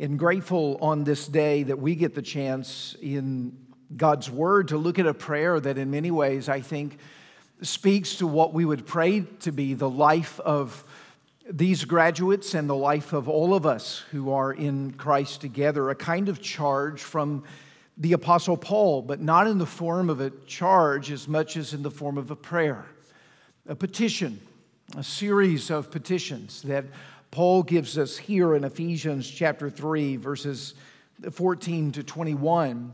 and grateful on this day that we get the chance in God's Word to look at a prayer that, in many ways, I think speaks to what we would pray to be the life of these graduates and the life of all of us who are in Christ together, a kind of charge from the Apostle Paul, but not in the form of a charge as much as in the form of a prayer, a petition, a series of petitions that Paul gives us here in Ephesians chapter 3, verses 14 to 21.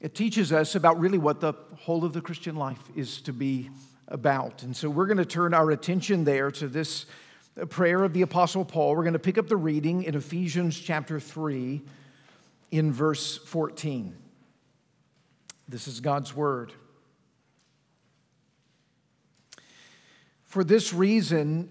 It teaches us about really what the whole of the Christian life is to be about. And so we're going to turn our attention there to this uh, prayer of the Apostle Paul. We're going to pick up the reading in Ephesians chapter 3 in verse 14. This is God's word. For this reason,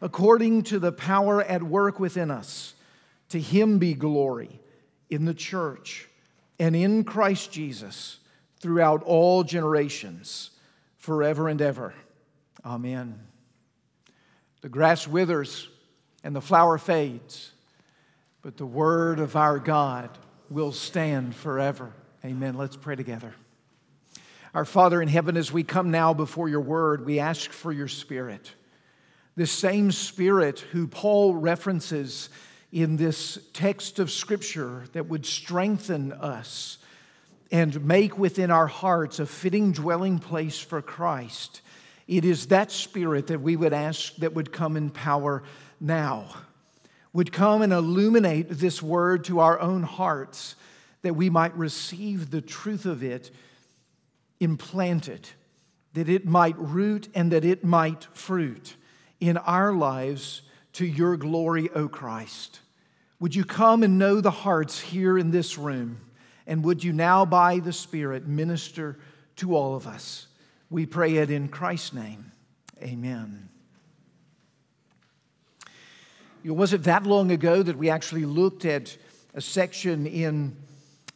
according to the power at work within us. To him be glory in the church and in Christ Jesus throughout all generations, forever and ever. Amen. The grass withers and the flower fades, but the word of our God will stand forever. Amen. Let's pray together. Our Father in heaven, as we come now before your word, we ask for your spirit. This same Spirit who Paul references in this text of Scripture that would strengthen us and make within our hearts a fitting dwelling place for Christ. It is that Spirit that we would ask that would come in power now, would come and illuminate this word to our own hearts, that we might receive the truth of it implanted, that it might root and that it might fruit in our lives to your glory, O Christ. Would you come and know the hearts here in this room? And would you now, by the Spirit, minister to all of us? We pray it in Christ's name. Amen. It wasn't that long ago that we actually looked at a section in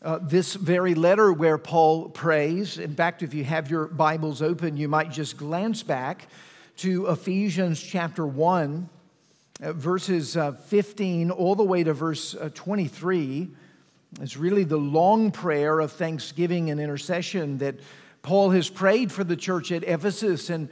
uh, this very letter where Paul prays. In fact, if you have your Bibles open, you might just glance back to Ephesians chapter 1, uh, verses uh, 15 all the way to verse uh, 23. It's really the long prayer of thanksgiving and intercession that Paul has prayed for the church at Ephesus. And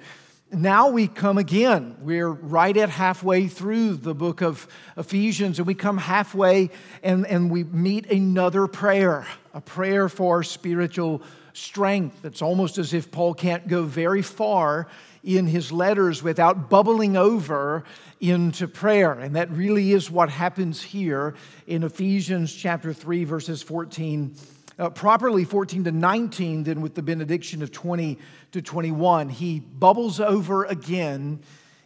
now we come again. We're right at halfway through the book of Ephesians, and we come halfway and, and we meet another prayer, a prayer for spiritual strength. It's almost as if Paul can't go very far in his letters without bubbling over into prayer. And that really is what happens here in Ephesians chapter 3, verses 14. Uh, properly 14 to 19, then with the benediction of 20 to 21, he bubbles over again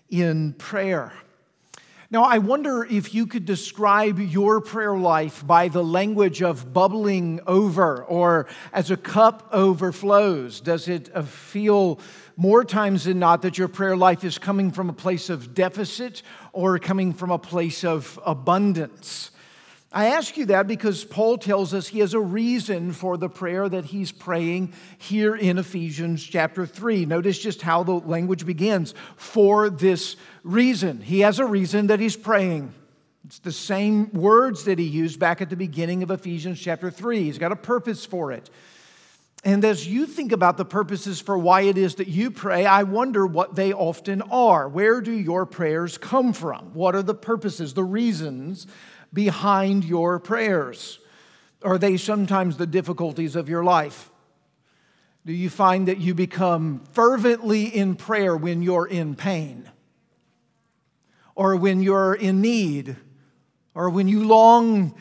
in prayer. Now, I wonder if you could describe your prayer life by the language of bubbling over or as a cup overflows. Does it uh, feel more times than not that your prayer life is coming from a place of deficit or coming from a place of abundance? I ask you that because Paul tells us he has a reason for the prayer that he's praying here in Ephesians chapter 3. Notice just how the language begins for this reason. He has a reason that he's praying. It's the same words that he used back at the beginning of Ephesians chapter 3. He's got a purpose for it. And as you think about the purposes for why it is that you pray, I wonder what they often are. Where do your prayers come from? What are the purposes, the reasons behind your prayers? Are they sometimes the difficulties of your life? Do you find that you become fervently in prayer when you're in pain? Or when you're in need? Or when you long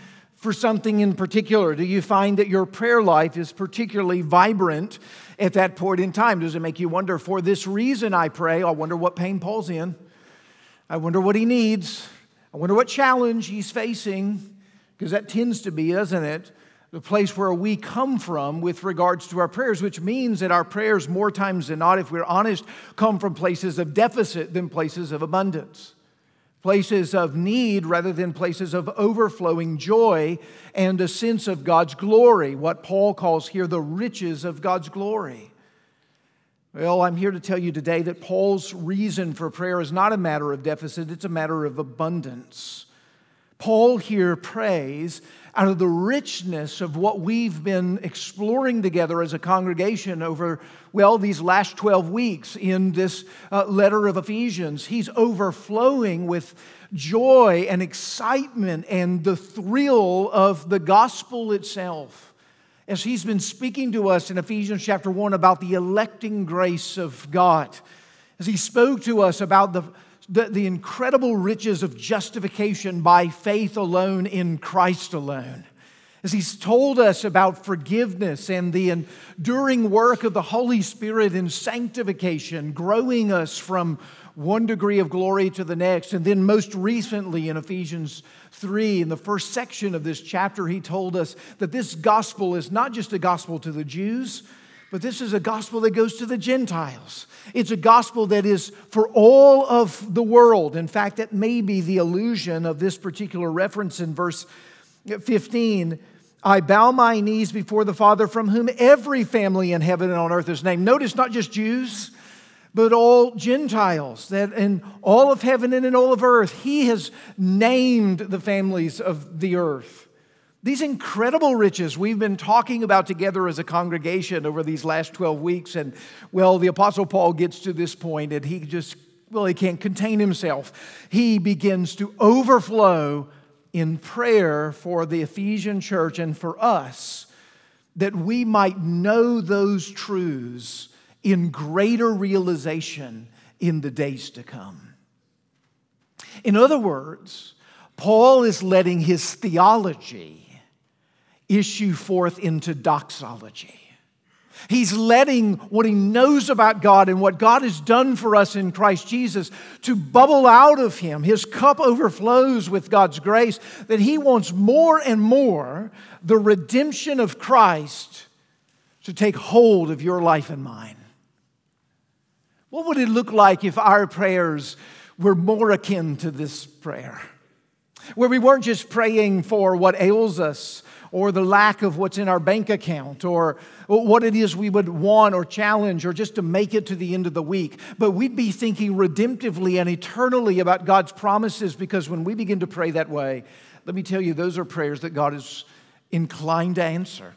for something in particular? Do you find that your prayer life is particularly vibrant at that point in time? Does it make you wonder, for this reason I pray? I wonder what pain Paul's in. I wonder what he needs. I wonder what challenge he's facing, because that tends to be, doesn't it? the place where we come from with regards to our prayers, which means that our prayers, more times than not, if we're honest, come from places of deficit than places of abundance, places of need rather than places of overflowing joy and a sense of God's glory, what Paul calls here the riches of God's glory. Well, I'm here to tell you today that Paul's reason for prayer is not a matter of deficit, it's a matter of abundance. Paul here prays out of the richness of what we've been exploring together as a congregation over, well, these last 12 weeks in this uh, letter of Ephesians. He's overflowing with joy and excitement and the thrill of the gospel itself. As he's been speaking to us in Ephesians chapter 1 about the electing grace of God, as he spoke to us about the the, the incredible riches of justification by faith alone in Christ alone. As he's told us about forgiveness and the enduring work of the Holy Spirit in sanctification, growing us from one degree of glory to the next. And then, most recently, in Ephesians 3, in the first section of this chapter, he told us that this gospel is not just a gospel to the Jews, but this is a gospel that goes to the Gentiles. It's a gospel that is for all of the world. In fact, that may be the allusion of this particular reference in verse 15. I bow my knees before the Father from whom every family in heaven and on earth is named. Notice not just Jews, but all Gentiles, that in all of heaven and in all of earth, He has named the families of the earth. These incredible riches we've been talking about together as a congregation over these last 12 weeks. And well, the Apostle Paul gets to this point and he just, well, he can't contain himself. He begins to overflow in prayer for the Ephesian church and for us that we might know those truths in greater realization in the days to come. In other words, Paul is letting his theology issue forth into doxology. He's letting what he knows about God and what God has done for us in Christ Jesus to bubble out of him. His cup overflows with God's grace, that he wants more and more the redemption of Christ to take hold of your life and mine. What would it look like if our prayers were more akin to this prayer? Where we weren't just praying for what ails us or the lack of what's in our bank account or what it is we would want or challenge or just to make it to the end of the week. But we'd be thinking redemptively and eternally about God's promises because when we begin to pray that way, let me tell you, those are prayers that God is inclined to answer.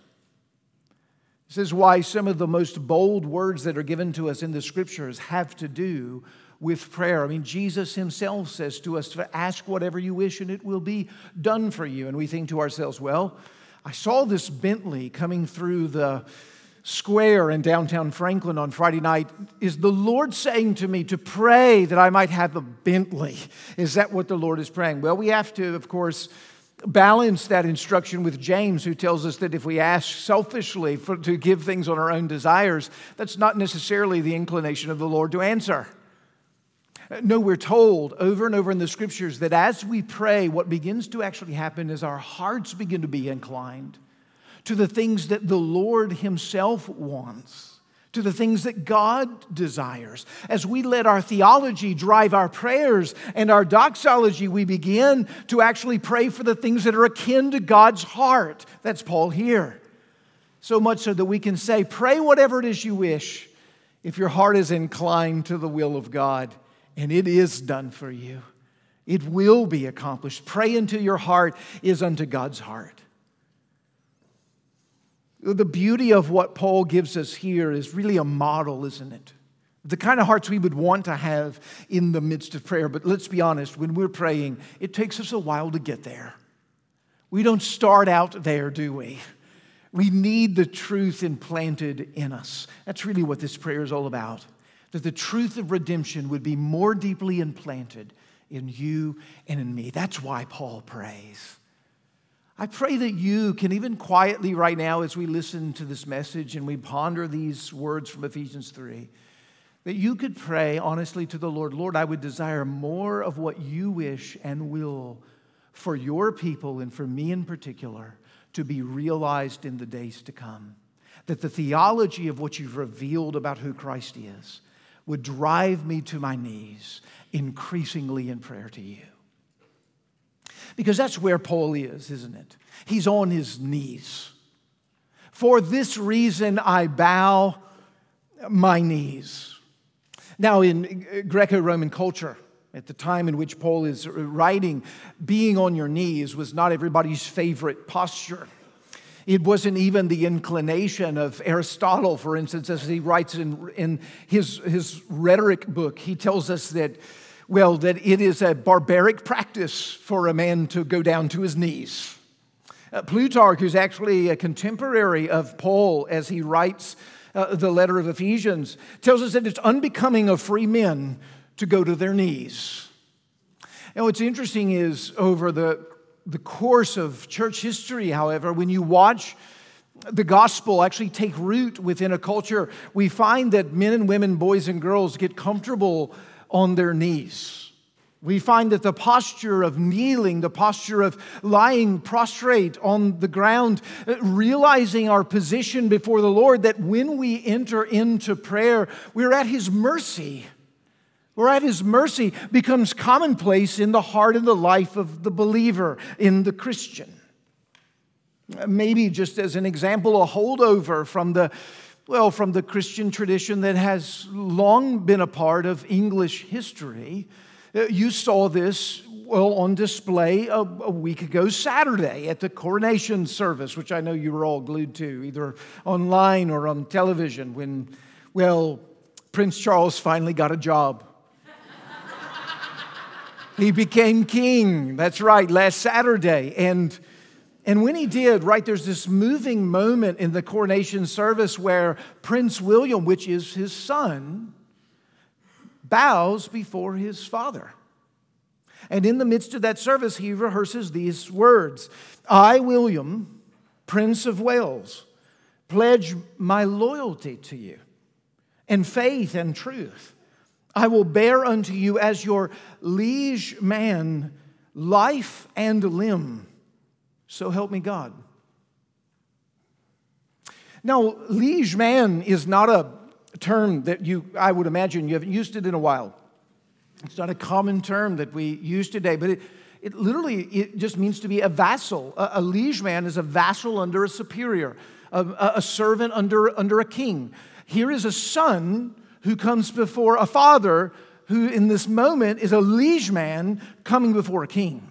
This is why some of the most bold words that are given to us in the scriptures have to do with prayer. I mean, Jesus himself says to us to ask whatever you wish and it will be done for you. And we think to ourselves, well, I saw this Bentley coming through the square in downtown Franklin on Friday night. Is the Lord saying to me to pray that I might have a Bentley? Is that what the Lord is praying? Well, we have to, of course, balance that instruction with James, who tells us that if we ask selfishly for, to give things on our own desires, that's not necessarily the inclination of the Lord to answer. No, we're told over and over in the scriptures that as we pray, what begins to actually happen is our hearts begin to be inclined to the things that the Lord Himself wants, to the things that God desires. As we let our theology drive our prayers and our doxology, we begin to actually pray for the things that are akin to God's heart. That's Paul here. So much so that we can say, Pray whatever it is you wish if your heart is inclined to the will of God and it is done for you. It will be accomplished. Pray until your heart is unto God's heart. The beauty of what Paul gives us here is really a model, isn't it? The kind of hearts we would want to have in the midst of prayer. But let's be honest, when we're praying, it takes us a while to get there. We don't start out there, do we? We need the truth implanted in us. That's really what this prayer is all about. That the truth of redemption would be more deeply implanted in you and in me. That's why Paul prays. I pray that you can, even quietly right now, as we listen to this message and we ponder these words from Ephesians 3, that you could pray honestly to the Lord Lord, I would desire more of what you wish and will for your people and for me in particular to be realized in the days to come. That the theology of what you've revealed about who Christ is would drive me to my knees increasingly in prayer to you. Because that's where Paul is, isn't it? He's on his knees. For this reason, I bow my knees. Now, in Greco Roman culture, at the time in which Paul is writing, being on your knees was not everybody's favorite posture. It wasn't even the inclination of Aristotle, for instance, as he writes in, in his, his rhetoric book. He tells us that well, that it is a barbaric practice for a man to go down to his knees. Uh, Plutarch, who's actually a contemporary of Paul as he writes uh, the letter of Ephesians, tells us that it's unbecoming of free men to go to their knees. And what's interesting is over the, the course of church history, however, when you watch the gospel actually take root within a culture, we find that men and women, boys and girls get comfortable on their knees. We find that the posture of kneeling, the posture of lying prostrate on the ground, realizing our position before the Lord, that when we enter into prayer, we're at His mercy. We're at His mercy becomes commonplace in the heart and the life of the believer, in the Christian. Maybe just as an example, a holdover from the well, from the Christian tradition that has long been a part of English history. Uh, you saw this well on display a, a, week ago Saturday at the coronation service, which I know you were all glued to, either online or on television, when, well, Prince Charles finally got a job. He became king. That's right, last Saturday. And and when he did, right, there's this moving moment in the coronation service where Prince William, which is his son, bows before his father. And in the midst of that service, he rehearses these words I, William, Prince of Wales, pledge my loyalty to you and faith and truth. I will bear unto you as your liege man life and limb so help me God. Now, liege man is not a term that you, I would imagine, you haven't used it in a while. It's not a common term that we use today, but it, it literally it just means to be a vassal. A, a liege man is a vassal under a superior, a, a servant under, under a king. Here is a son who comes before a father who, in this moment, is a liege man coming before a king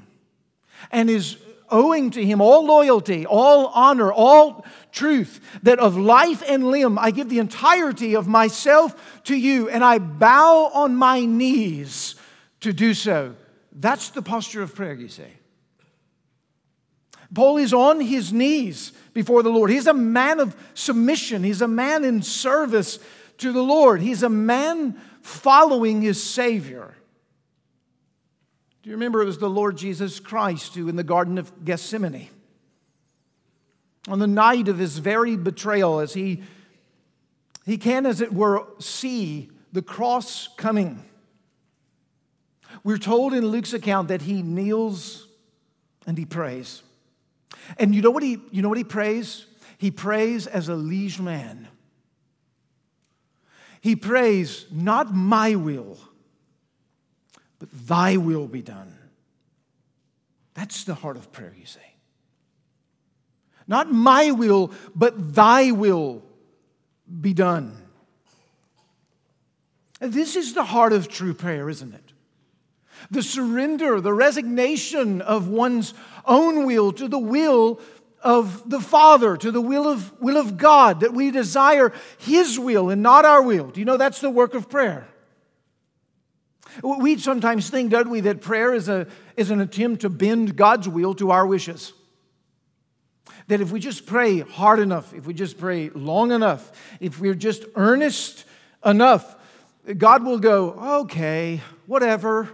and is owing to him all loyalty, all honor, all truth, that of life and limb I give the entirety of myself to you, and I bow on my knees to do so. That's the posture of prayer, you see. Paul is on his knees before the Lord. He's a man of submission, he's a man in service to the Lord, he's a man following his Savior. Do you remember it was the Lord Jesus Christ who, in the Garden of Gethsemane, on the night of his very betrayal, as he, he can, as it were, see the cross coming, we're told in Luke's account that he kneels and he prays. And you know what he, you know what he prays? He prays as a liege man. He prays, not my will, but thy will be done. That's the heart of prayer, you say. Not my will, but thy will be done. This is the heart of true prayer, isn't it? The surrender, the resignation of one's own will to the will of the Father, to the will of, will of God, that we desire His will and not our will. Do you know that's the work of prayer? We sometimes think, don't we, that prayer is, a, is an attempt to bend God's will to our wishes. That if we just pray hard enough, if we just pray long enough, if we're just earnest enough, God will go, okay, whatever.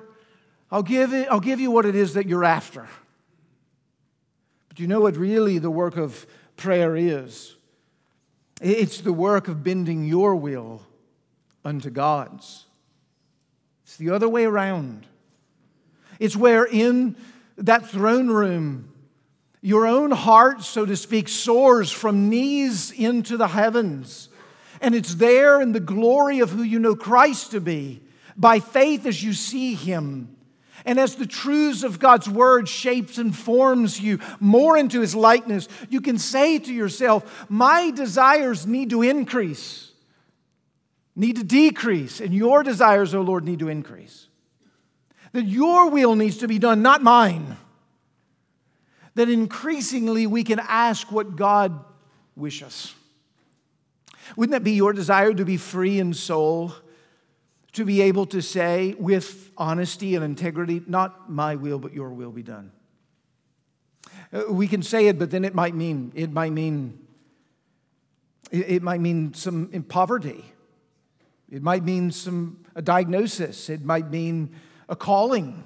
I'll give, it, I'll give you what it is that you're after. But you know what really the work of prayer is? It's the work of bending your will unto God's. It's the other way around. It's where in that throne room, your own heart, so to speak, soars from knees into the heavens. And it's there in the glory of who you know Christ to be, by faith as you see him. And as the truths of God's word shapes and forms you more into his likeness, you can say to yourself, My desires need to increase, need to decrease, and your desires, O oh Lord, need to increase. That your will needs to be done, not mine. That increasingly we can ask what God wishes. Wouldn't that be your desire to be free in soul? To be able to say with honesty and integrity, not my will, but your will be done. Uh, we can say it, but then it might mean, it might mean, it might mean some poverty. It might mean some a diagnosis. It might mean a calling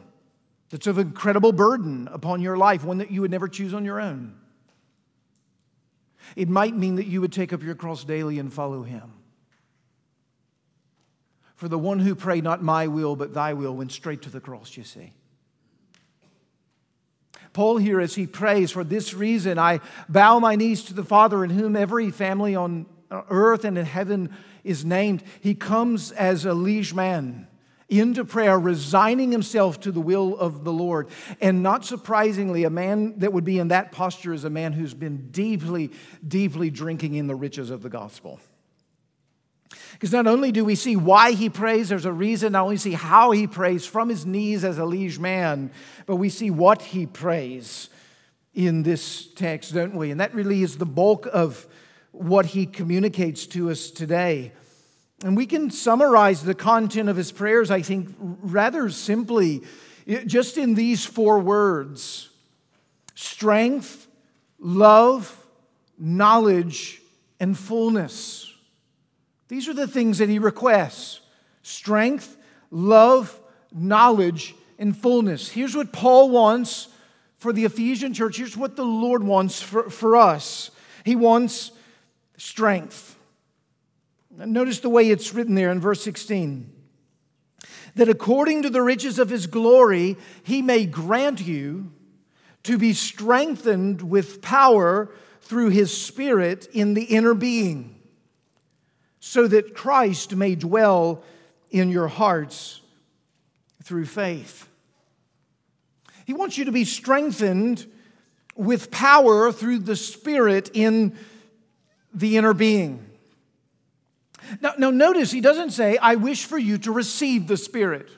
that's of incredible burden upon your life, one that you would never choose on your own. It might mean that you would take up your cross daily and follow him. For the one who prayed, not my will, but thy will, went straight to the cross, you see. Paul here, as he prays, for this reason I bow my knees to the Father, in whom every family on earth and in heaven is named. He comes as a liege man into prayer, resigning himself to the will of the Lord. And not surprisingly, a man that would be in that posture is a man who's been deeply, deeply drinking in the riches of the gospel. Because not only do we see why he prays, there's a reason, not only see how he prays from his knees as a liege man, but we see what he prays in this text, don't we? And that really is the bulk of what he communicates to us today. And we can summarize the content of his prayers, I think, rather simply, just in these four words strength, love, knowledge, and fullness. These are the things that he requests strength, love, knowledge, and fullness. Here's what Paul wants for the Ephesian church. Here's what the Lord wants for, for us He wants strength. Notice the way it's written there in verse 16 that according to the riches of his glory, he may grant you to be strengthened with power through his Spirit in the inner being, so that Christ may dwell in your hearts through faith. He wants you to be strengthened with power through the Spirit in the inner being. Now, now, notice he doesn't say, I wish for you to receive the Spirit.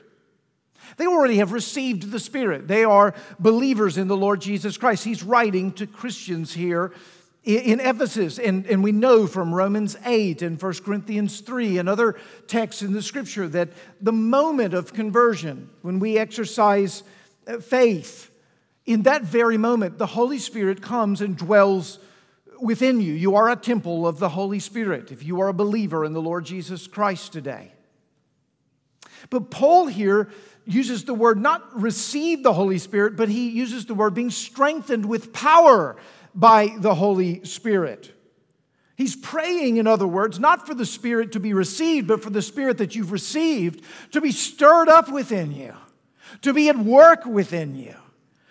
They already have received the Spirit. They are believers in the Lord Jesus Christ. He's writing to Christians here in Ephesus. And, and we know from Romans 8 and 1 Corinthians 3 and other texts in the scripture that the moment of conversion, when we exercise uh, faith, in that very moment, the Holy Spirit comes and dwells within you. You are a temple of the Holy Spirit if you are a believer in the Lord Jesus Christ today. But Paul here uses the word not receive the Holy Spirit, but he uses the word being strengthened with power by the Holy Spirit. He's praying, in other words, not for the Spirit to be received, but for the Spirit that you've received to be stirred up within you, to be at work within you,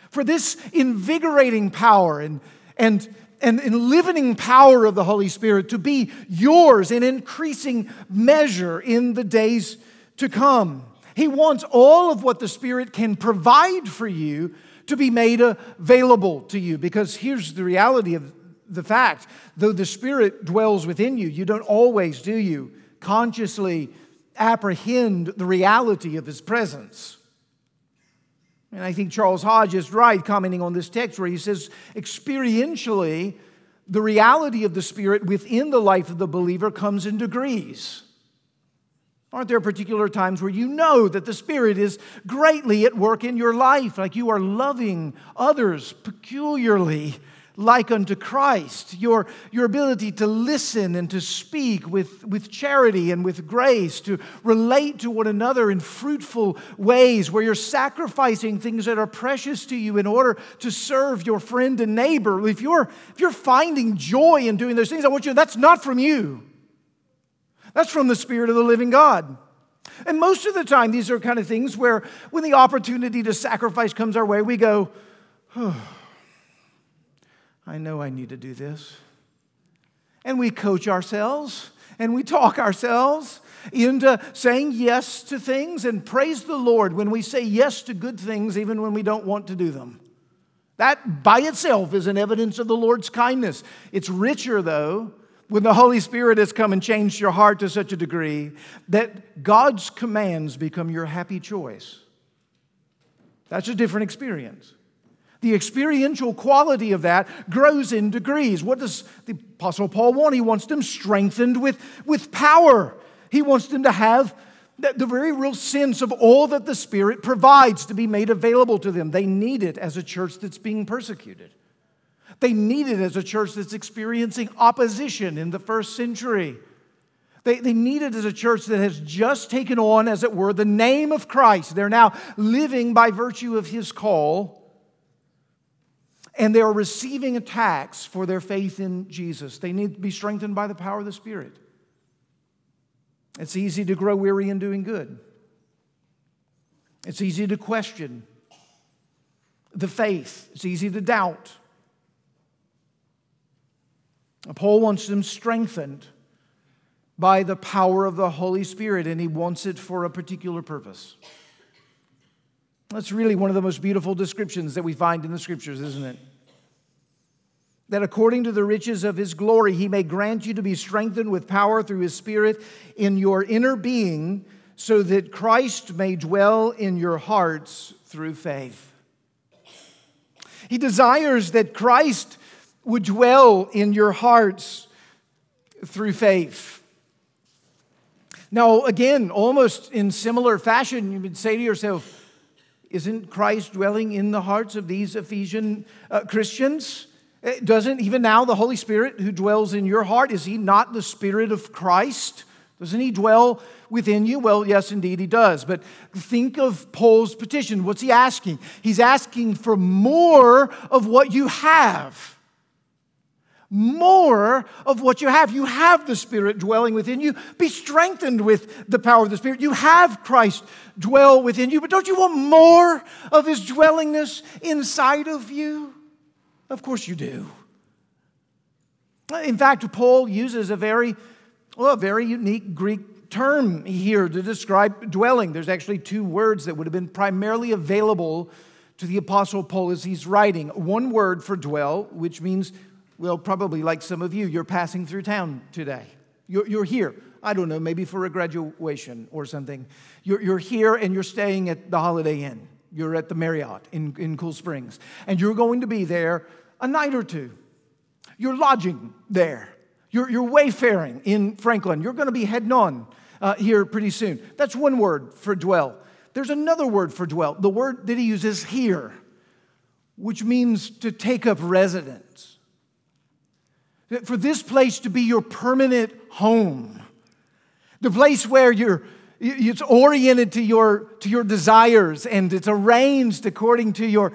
for this invigorating power and, and and, living power of the Holy Spirit to be yours in increasing measure in the days to come. He wants all of what the Spirit can provide for you to be made available to you. Because here's the reality of the fact though the Spirit dwells within you, you don't always, do you, consciously apprehend the reality of His presence. And I think Charles Hodge is right commenting on this text where he says, experientially, the reality of the Spirit within the life of the believer comes in degrees. Aren't there particular times where you know that the Spirit is greatly at work in your life, like you are loving others peculiarly, like unto Christ, your, your ability to listen and to speak with, with charity and with grace, to relate to one another in fruitful ways, where you're sacrificing things that are precious to you in order to serve your friend and neighbor. If you're, if you're finding joy in doing those things, I want you to, that's not from you. That's from the Spirit of the living God. And most of the time, these are kind of things where when the opportunity to sacrifice comes our way, we go, oh, I know I need to do this. And we coach ourselves and we talk ourselves into saying yes to things and praise the Lord when we say yes to good things, even when we don't want to do them. That by itself is an evidence of the Lord's kindness. It's richer, though, when the Holy Spirit has come and changed your heart to such a degree that God's commands become your happy choice. That's a different experience. The experiential quality of that grows in degrees. What does the Apostle Paul want? He wants them strengthened with, with power. He wants them to have the very real sense of all that the Spirit provides to be made available to them. They need it as a church that's being persecuted. They need it as a church that's experiencing opposition in the first century. They, they need it as a church that has just taken on, as it were, the name of Christ. They're now living by virtue of his call and they are receiving attacks for their faith in Jesus. They need to be strengthened by the power of the Spirit. It's easy to grow weary in doing good, it's easy to question the faith, it's easy to doubt. Paul wants them strengthened by the power of the Holy Spirit, and he wants it for a particular purpose. That's really one of the most beautiful descriptions that we find in the scriptures, isn't it? That according to the riches of his glory, he may grant you to be strengthened with power through his Spirit in your inner being, so that Christ may dwell in your hearts through faith. He desires that Christ would dwell in your hearts through faith. Now, again, almost in similar fashion, you would say to yourself, isn't Christ dwelling in the hearts of these Ephesian uh, Christians? Eh, doesn't even now the Holy Spirit who dwells in your heart, is he not the Spirit of Christ? Doesn't he dwell within you? Well, yes, indeed, he does. But think of Paul's petition. What's he asking? He's asking for more of what you have. More of what you have. You have the Spirit dwelling within you. Be strengthened with the power of the Spirit. You have Christ dwell within you, but don't you want more of His dwellingness inside of you? Of course you do. In fact, Paul uses a very, well, a very unique Greek term here to describe dwelling. There's actually two words that would have been primarily available to the Apostle Paul as he's writing. One word for dwell, which means, well, probably like some of you, you're passing through town today. You're, you're here. I don't know, maybe for a graduation or something. You're, you're here and you're staying at the Holiday Inn. You're at the Marriott in, in Cool Springs. And you're going to be there a night or two. You're lodging there. You're, you're wayfaring in Franklin. You're going to be heading on uh, here pretty soon. That's one word for dwell. There's another word for dwell. The word that he uses here, which means to take up residence. For this place to be your permanent home, the place where you're it's oriented to your, to your desires and it's arranged according to your,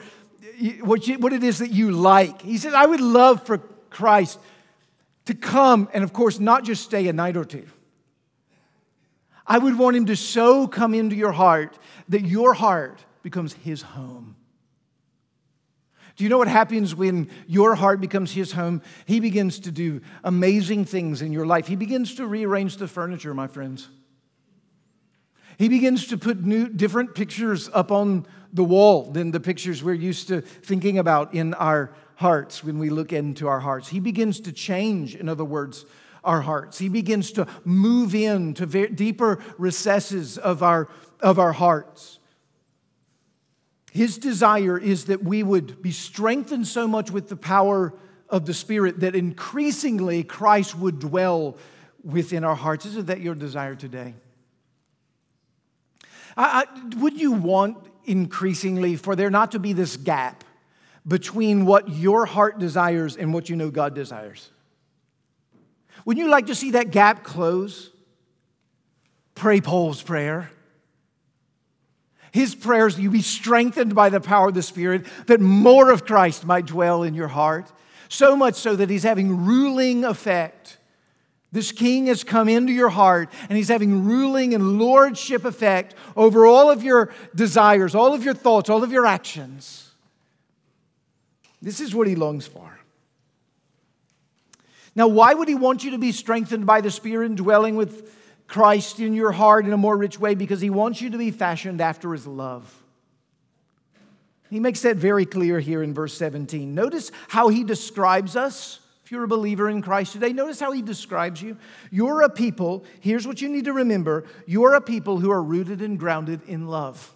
what, you, what it is that you like. He says, I would love for Christ to come and, of course, not just stay a night or two. I would want him to so come into your heart that your heart becomes his home. Do you know what happens when your heart becomes his home? He begins to do amazing things in your life. He begins to rearrange the furniture, my friends. He begins to put new, different pictures up on the wall than the pictures we're used to thinking about in our hearts when we look into our hearts. He begins to change, in other words, our hearts. He begins to move into deeper recesses of our, of our hearts. His desire is that we would be strengthened so much with the power of the Spirit that increasingly Christ would dwell within our hearts. Isn't that your desire today? I, I, would you want increasingly for there not to be this gap between what your heart desires and what you know God desires? Wouldn't you like to see that gap close? Pray Paul's prayer. His prayers, you be strengthened by the power of the Spirit, that more of Christ might dwell in your heart. So much so that he's having ruling effect. This king has come into your heart and he's having ruling and lordship effect over all of your desires, all of your thoughts, all of your actions. This is what he longs for. Now, why would he want you to be strengthened by the Spirit and dwelling with Christ in your heart in a more rich way? Because he wants you to be fashioned after his love. He makes that very clear here in verse 17. Notice how he describes us. If you're a believer in Christ today, notice how he describes you. You're a people, here's what you need to remember you're a people who are rooted and grounded in love.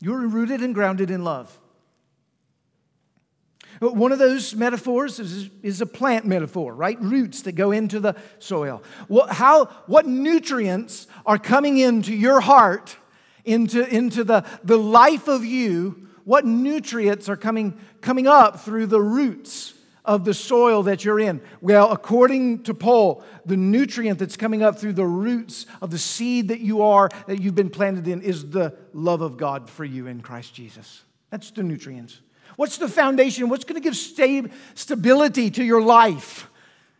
You're rooted and grounded in love. But one of those metaphors is, is a plant metaphor, right? Roots that go into the soil. What, how, what nutrients are coming into your heart, into, into the, the life of you? What nutrients are coming, coming up through the roots of the soil that you're in? Well, according to Paul, the nutrient that's coming up through the roots of the seed that you are, that you've been planted in, is the love of God for you in Christ Jesus. That's the nutrients. What's the foundation? What's going to give stability to your life?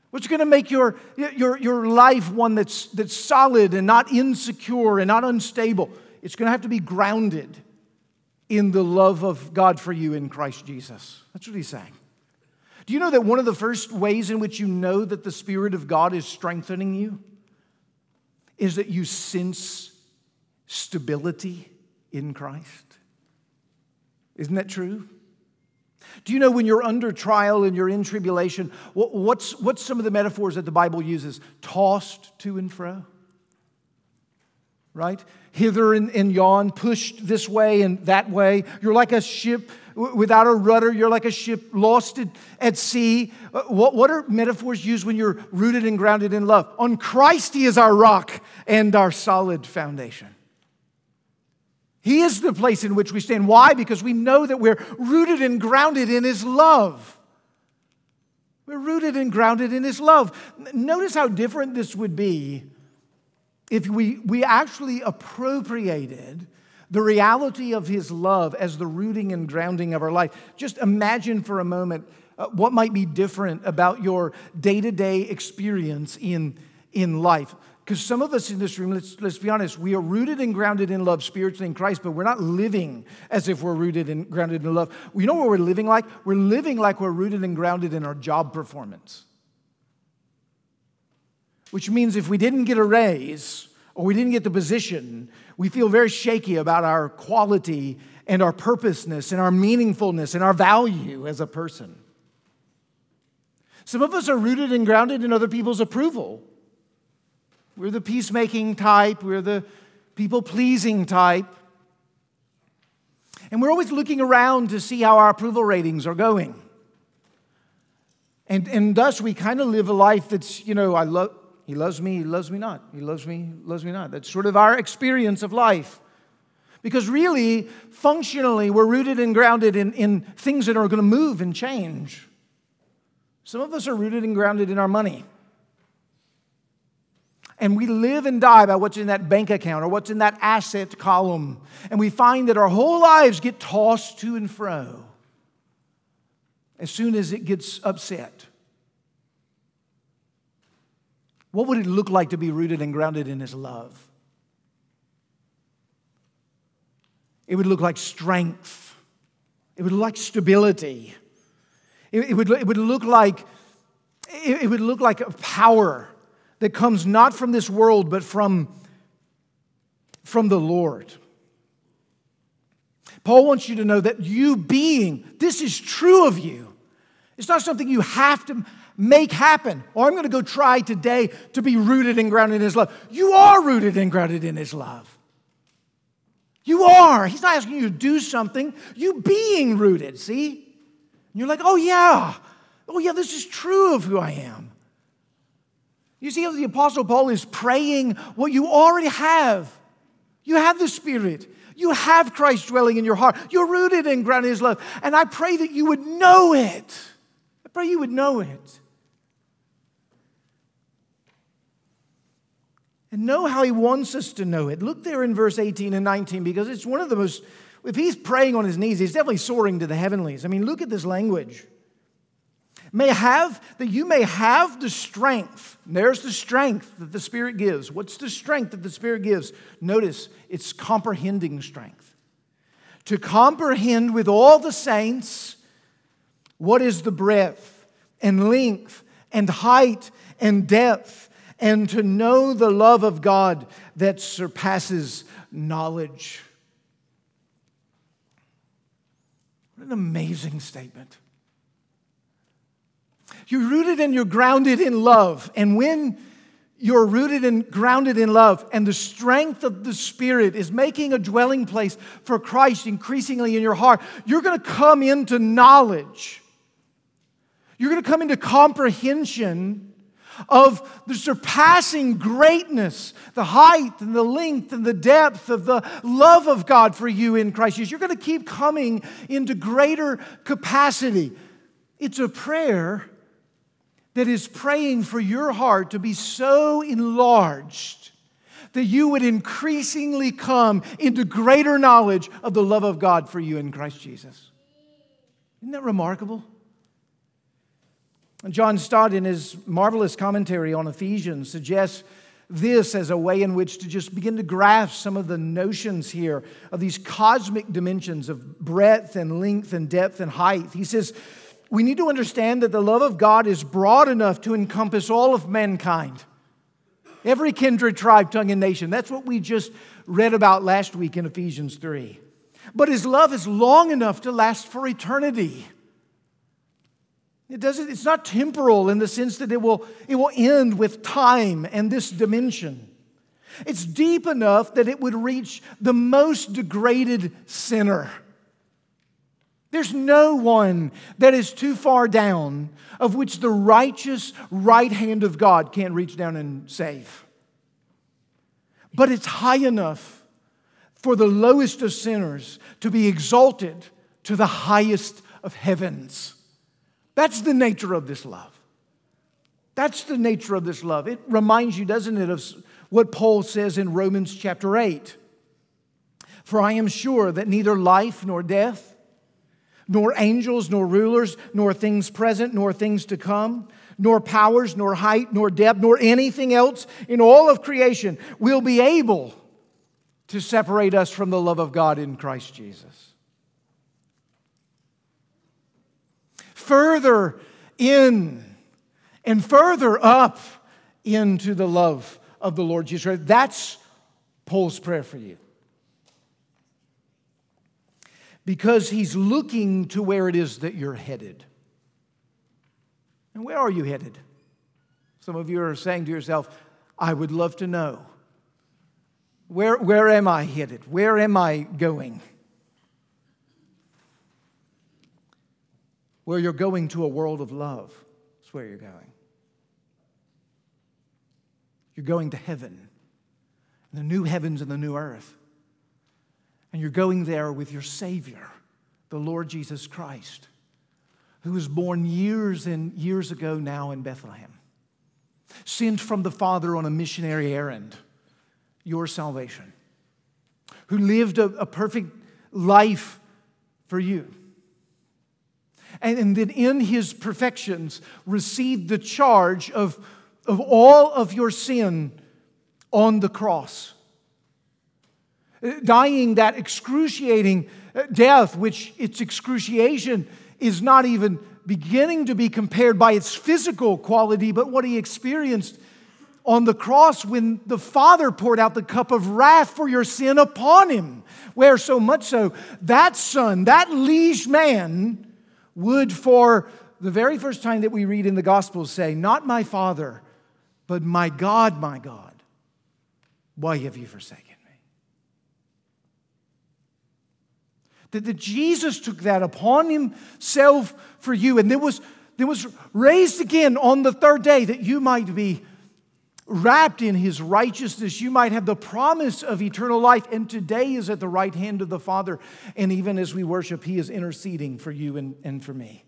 What's going to make your, your, your life one that's, that's solid and not insecure and not unstable? It's going to have to be grounded in the love of God for you in Christ Jesus. That's what he's saying. Do you know that one of the first ways in which you know that the Spirit of God is strengthening you is that you sense stability in Christ? Isn't that true? Do you know when you're under trial and you're in tribulation, what's, what's some of the metaphors that the Bible uses? Tossed to and fro. Right? Hither and, and yon, pushed this way and that way. You're like a ship without a rudder. You're like a ship lost at, at sea. Uh, what, what are metaphors used when you're rooted and grounded in love? On Christ, He is our rock and our solid foundation. He is the place in which we stand. Why? Because we know that we're rooted and grounded in His love. We're rooted and grounded in His love. Notice how different this would be if we, we actually appropriated the reality of His love as the rooting and grounding of our life. Just imagine for a moment uh, what might be different about your day to day experience in, in life. Because some of us in this room, let's, let's be honest, we are rooted and grounded in love spiritually in Christ, but we're not living as if we're rooted and grounded in love. You know what we're living like? We're living like we're rooted and grounded in our job performance. Which means if we didn't get a raise or we didn't get the position, we feel very shaky about our quality and our purposeness and our meaningfulness and our value as a person. Some of us are rooted and grounded in other people's approval. We're the peacemaking type, we're the people pleasing type. And we're always looking around to see how our approval ratings are going. And, and thus, we kind of live a life that's, you know, I love, he loves me, he loves me not. He loves me, loves me not. That's sort of our experience of life. Because really, functionally, we're rooted and grounded in, in things that are going to move and change. Some of us are rooted and grounded in our money. And we live and die by what's in that bank account or what's in that asset column. And we find that our whole lives get tossed to and fro as soon as it gets upset. What would it look like to be rooted and grounded in His love? It would look like strength. It would look like stability. It, it would, it would look like it, it would look like power that comes not from this world, but from, from the Lord. Paul wants you to know that you being, this is true of you. It's not something you have to make happen, or I'm going to go try today to be rooted and grounded in His love. You are rooted and grounded in His love. You are. He's not asking you to do something. You being rooted, see? And you're like, oh, yeah. Oh, yeah, this is true of who I am. You see the Apostle Paul is praying what you already have. You have the Spirit. You have Christ dwelling in your heart. You're rooted and grounded in love. And I pray that you would know it. I pray you would know it. And know how He wants us to know it. Look there in verse 18 and 19 because it's one of the most, if He's praying on His knees, He's definitely soaring to the heavenlies. I mean, look at this language may have that you may have the strength. And there's the strength that the spirit gives. What's the strength that the spirit gives? Notice it's comprehending strength. To comprehend with all the saints what is the breadth and length and height and depth and to know the love of god that surpasses knowledge. What an amazing statement you're rooted and you're grounded in love. And when you're rooted and grounded in love, and the strength of the Spirit is making a dwelling place for Christ increasingly in your heart, you're going to come into knowledge. You're going to come into comprehension of the surpassing greatness, the height and the length and the depth of the love of God for you in Christ Jesus. You're going to keep coming into greater capacity. It's a prayer that is praying for your heart to be so enlarged that you would increasingly come into greater knowledge of the love of God for you in Christ Jesus. Isn't that remarkable? John Stott, in his marvelous commentary on Ephesians, suggests this as a way in which to just begin to grasp some of the notions here of these cosmic dimensions of breadth and length and depth and height. He says, we need to understand that the love of God is broad enough to encompass all of mankind. Every kindred, tribe, tongue, and nation. That's what we just read about last week in Ephesians 3. But his love is long enough to last for eternity. It doesn't, it's not temporal in the sense that it will, it will end with time and this dimension. It's deep enough that it would reach the most degraded sinner. There's no one that is too far down of which the righteous right hand of God can't reach down and save. But it's high enough for the lowest of sinners to be exalted to the highest of heavens. That's the nature of this love. That's the nature of this love. It reminds you, doesn't it, of what Paul says in Romans chapter 8. For I am sure that neither life nor death nor angels, nor rulers, nor things present, nor things to come, nor powers, nor height, nor depth, nor anything else in all of creation will be able to separate us from the love of God in Christ Jesus. Further in and further up into the love of the Lord Jesus Christ. That's Paul's prayer for you because he's looking to where it is that you're headed. And where are you headed? Some of you are saying to yourself, I would love to know. Where, where am I headed? Where am I going? Where you're going to a world of love. That's where you're going. You're going to heaven, the new heavens and the new earth. And you're going there with your Savior, the Lord Jesus Christ, who was born years and years ago now in Bethlehem, sent from the Father on a missionary errand, your salvation, who lived a, a perfect life for you. And, and then in his perfections received the charge of, of all of your sin on the cross dying that excruciating uh, death, which its excruciation is not even beginning to be compared by its physical quality, but what he experienced on the cross when the Father poured out the cup of wrath for your sin upon him. Where so much so, that son, that liege man, would for the very first time that we read in the Gospels say, Not my Father, but my God, my God, why have you forsaken? That, that Jesus took that upon himself for you and there was, there was raised again on the third day that you might be wrapped in his righteousness, you might have the promise of eternal life. And today is at the right hand of the Father. And even as we worship, he is interceding for you and, and for me.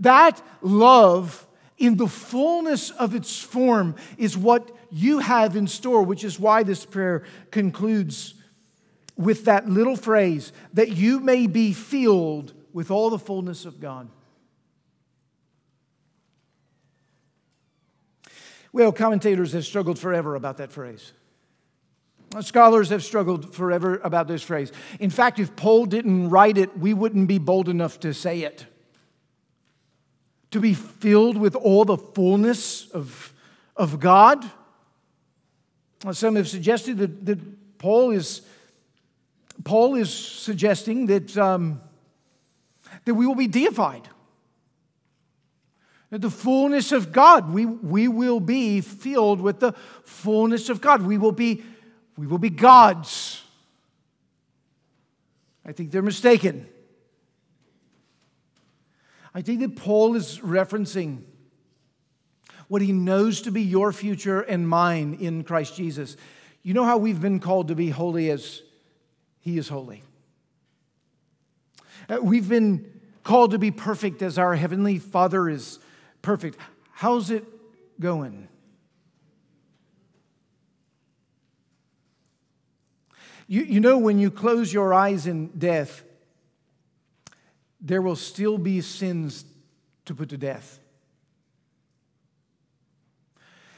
That love, in the fullness of its form, is what you have in store, which is why this prayer concludes with that little phrase that you may be filled with all the fullness of God. Well, commentators have struggled forever about that phrase. Scholars have struggled forever about this phrase. In fact, if Paul didn't write it, we wouldn't be bold enough to say it. To be filled with all the fullness of, of God. Some have suggested that, that Paul is Paul is suggesting that, um, that we will be deified the fullness of God. We, we will be filled with the fullness of God. We will be, we will be gods. I think they're mistaken. I think that Paul is referencing what he knows to be your future and mine in Christ Jesus. You know how we've been called to be holy as he is holy. Uh, we've been called to be perfect as our heavenly Father is perfect. How's it going? You, you know, when you close your eyes in death, there will still be sins to put to death.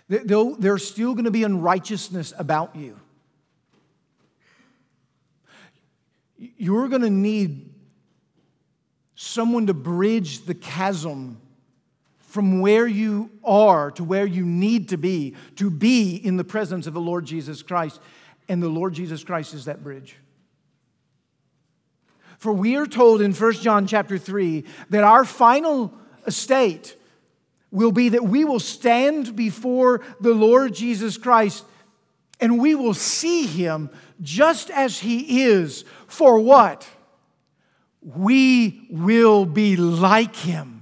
There's still going to be unrighteousness about you. You're going to need someone to bridge the chasm from where you are to where you need to be to be in the presence of the Lord Jesus Christ. And the Lord Jesus Christ is that bridge. For we are told in 1 John chapter 3 that our final estate will be that we will stand before the Lord Jesus Christ and we will see him just as he is. For what? We will be like him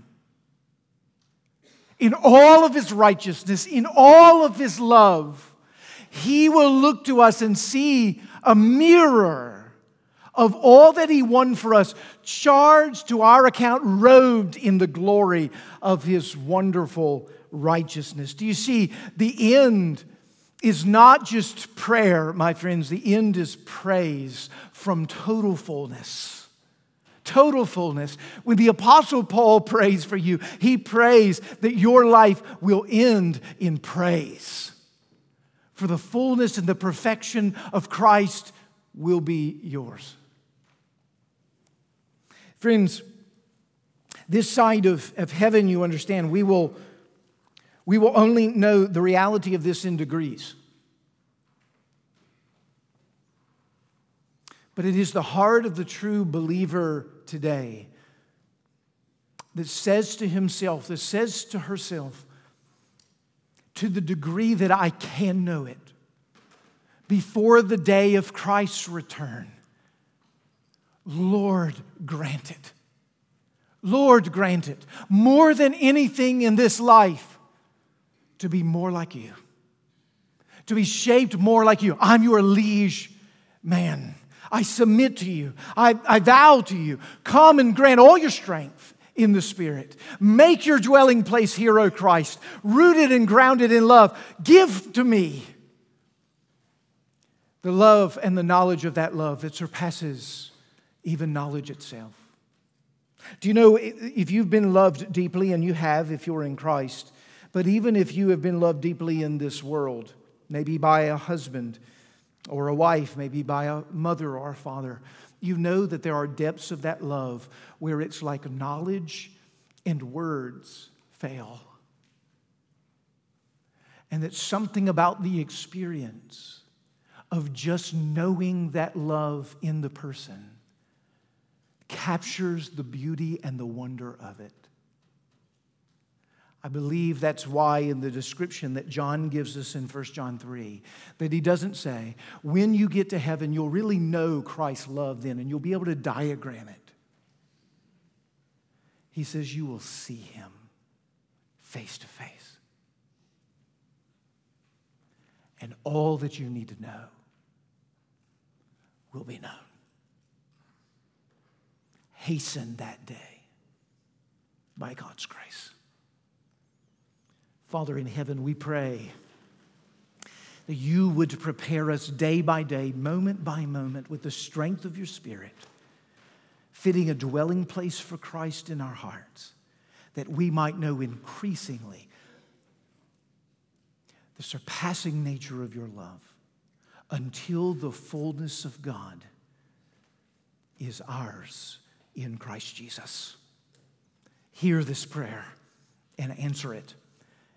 in all of his righteousness, in all of his love, he will look to us and see a mirror of all that he won for us, charged to our account, robed in the glory of his wonderful righteousness. Do you see? The end is not just prayer, my friends, the end is praise from total fullness total fullness. When the Apostle Paul prays for you, he prays that your life will end in praise. For the fullness and the perfection of Christ will be yours. Friends, this side of, of heaven, you understand, we will, we will only know the reality of this in degrees. But it is the heart of the true believer today that says to himself, that says to herself, to the degree that I can know it, before the day of Christ's return, Lord, grant it. Lord, grant it. More than anything in this life, to be more like you, to be shaped more like you. I'm your liege man. I submit to you. I, I vow to you. Come and grant all your strength in the Spirit. Make your dwelling place here, O Christ, rooted and grounded in love. Give to me the love and the knowledge of that love that surpasses even knowledge itself. Do you know if you've been loved deeply, and you have if you're in Christ, but even if you have been loved deeply in this world, maybe by a husband, or a wife, maybe by a mother or a father, you know that there are depths of that love where it's like knowledge and words fail. And that something about the experience of just knowing that love in the person captures the beauty and the wonder of it. I believe that's why, in the description that John gives us in 1 John 3, that he doesn't say, when you get to heaven, you'll really know Christ's love then and you'll be able to diagram it. He says, you will see him face to face. and all that you need to know will be known. Hasten that day by God's grace. Father in heaven, we pray that you would prepare us day by day, moment by moment, with the strength of your Spirit, fitting a dwelling place for Christ in our hearts, that we might know increasingly the surpassing nature of your love until the fullness of God is ours in Christ Jesus. Hear this prayer and answer it